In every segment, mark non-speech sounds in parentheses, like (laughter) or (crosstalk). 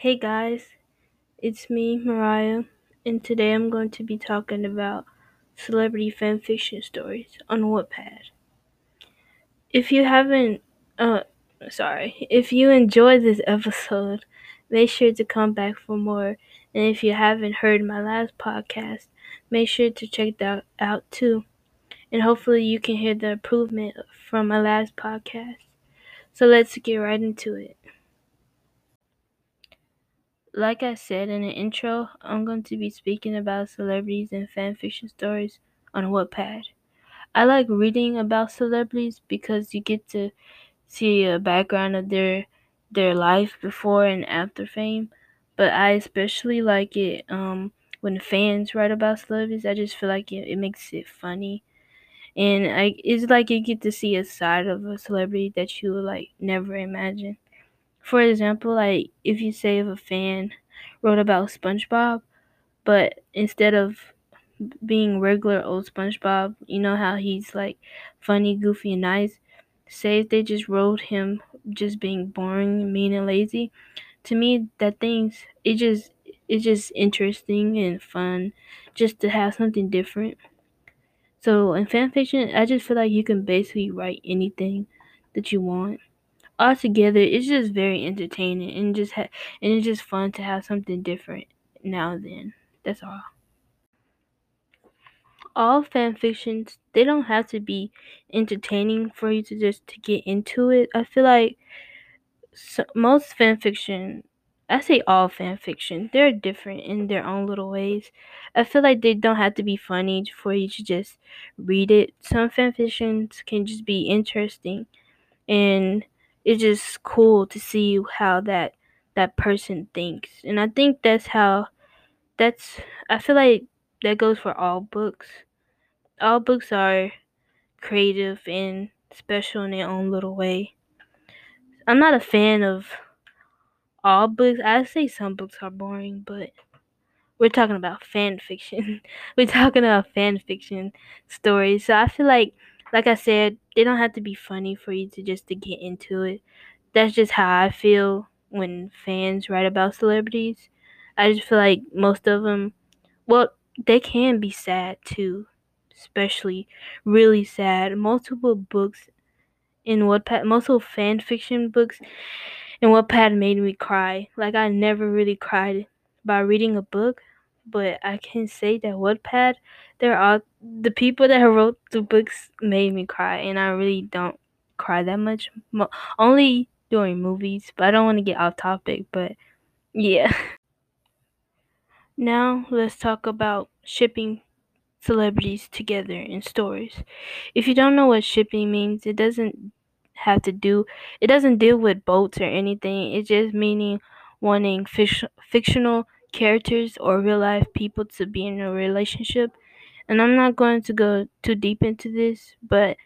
Hey guys, it's me, Mariah, and today I'm going to be talking about celebrity fanfiction stories on Wattpad. If you haven't, uh, sorry, if you enjoyed this episode, make sure to come back for more. And if you haven't heard my last podcast, make sure to check that out too. And hopefully you can hear the improvement from my last podcast. So let's get right into it. Like I said in the intro, I'm going to be speaking about celebrities and fanfiction stories on Wattpad. I like reading about celebrities because you get to see a background of their their life before and after fame. But I especially like it um, when fans write about celebrities. I just feel like it, it makes it funny, and I it's like you get to see a side of a celebrity that you like never imagine. For example, like if you say if a fan wrote about SpongeBob, but instead of being regular old SpongeBob, you know how he's like funny, goofy, and nice. Say if they just wrote him just being boring, mean, and lazy. To me, that thing's it just it's just interesting and fun, just to have something different. So in fanfiction, I just feel like you can basically write anything that you want altogether it's just very entertaining and just ha- and it's just fun to have something different now and then. That's all. All fan fictions they don't have to be entertaining for you to just to get into it. I feel like so, most fan fiction I say all fan fiction, they're different in their own little ways. I feel like they don't have to be funny for you to just read it. Some fan fictions can just be interesting and it's just cool to see how that that person thinks. And i think that's how that's i feel like that goes for all books. All books are creative and special in their own little way. I'm not a fan of all books. I say some books are boring but we're talking about fan fiction. (laughs) We're talking about fan fiction stories. So i feel like like i said they don't have to be funny for you to just to get into it that's just how I feel when fans write about celebrities. I just feel like most of them, well, they can be sad too, especially really sad. Multiple books in Wattpad, multiple fan fiction books in Wattpad made me cry. Like I never really cried by reading a book, but I can say that Wattpad, there are the people that wrote the books made me cry, and I really don't cry that much. Only during movies, but I don't want to get off topic, but yeah. Now let's talk about shipping celebrities together in stories. If you don't know what shipping means, it doesn't have to do it doesn't deal with boats or anything. It's just meaning wanting fic- fictional characters or real life people to be in a relationship. And I'm not going to go too deep into this, but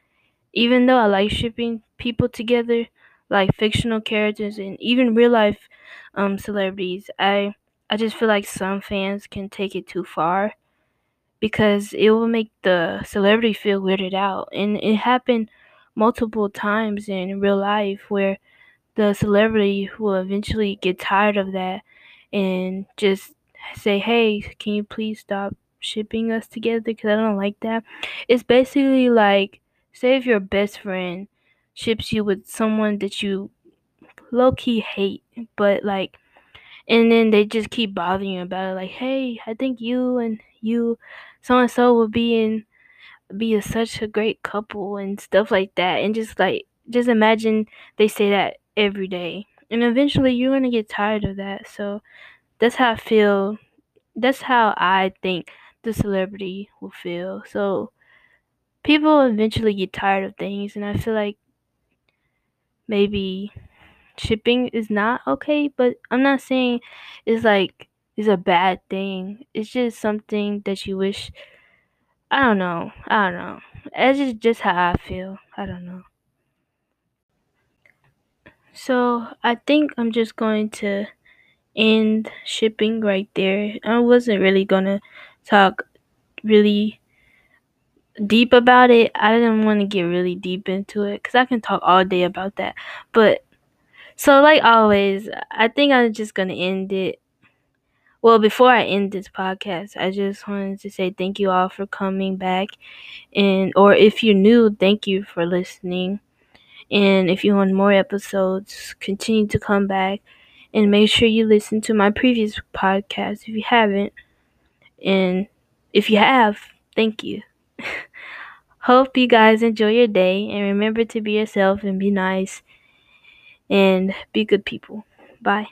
even though I like shipping people together, like fictional characters and even real life um, celebrities, I I just feel like some fans can take it too far because it will make the celebrity feel weirded out, and it happened multiple times in real life where the celebrity will eventually get tired of that and just say, "Hey, can you please stop shipping us together because I don't like that." It's basically like say if your best friend ships you with someone that you low key hate, but like, and then they just keep bothering you about it, like, hey, I think you and you, so and so will be in, be a, such a great couple and stuff like that, and just like, just imagine they say that every day, and eventually you're gonna get tired of that. So that's how I feel. That's how I think the celebrity will feel. So people eventually get tired of things, and I feel like maybe shipping is not okay, but I'm not saying it's like it's a bad thing. It's just something that you wish. I don't know. I don't know. It's just just how I feel. I don't know. So I think I'm just going to end shipping right there. I wasn't really gonna talk really deep about it. I didn't want to get really deep into it because I can talk all day about that. But So, like always, I think I'm just gonna end it. Well, before I end this podcast, I just wanted to say thank you all for coming back, and or if you're new, thank you for listening. And if you want more episodes, continue to come back and make sure you listen to my previous podcast if you haven't. And if you have, thank you. (laughs) Hope you guys enjoy your day and remember to be yourself and be nice and be good people. Bye.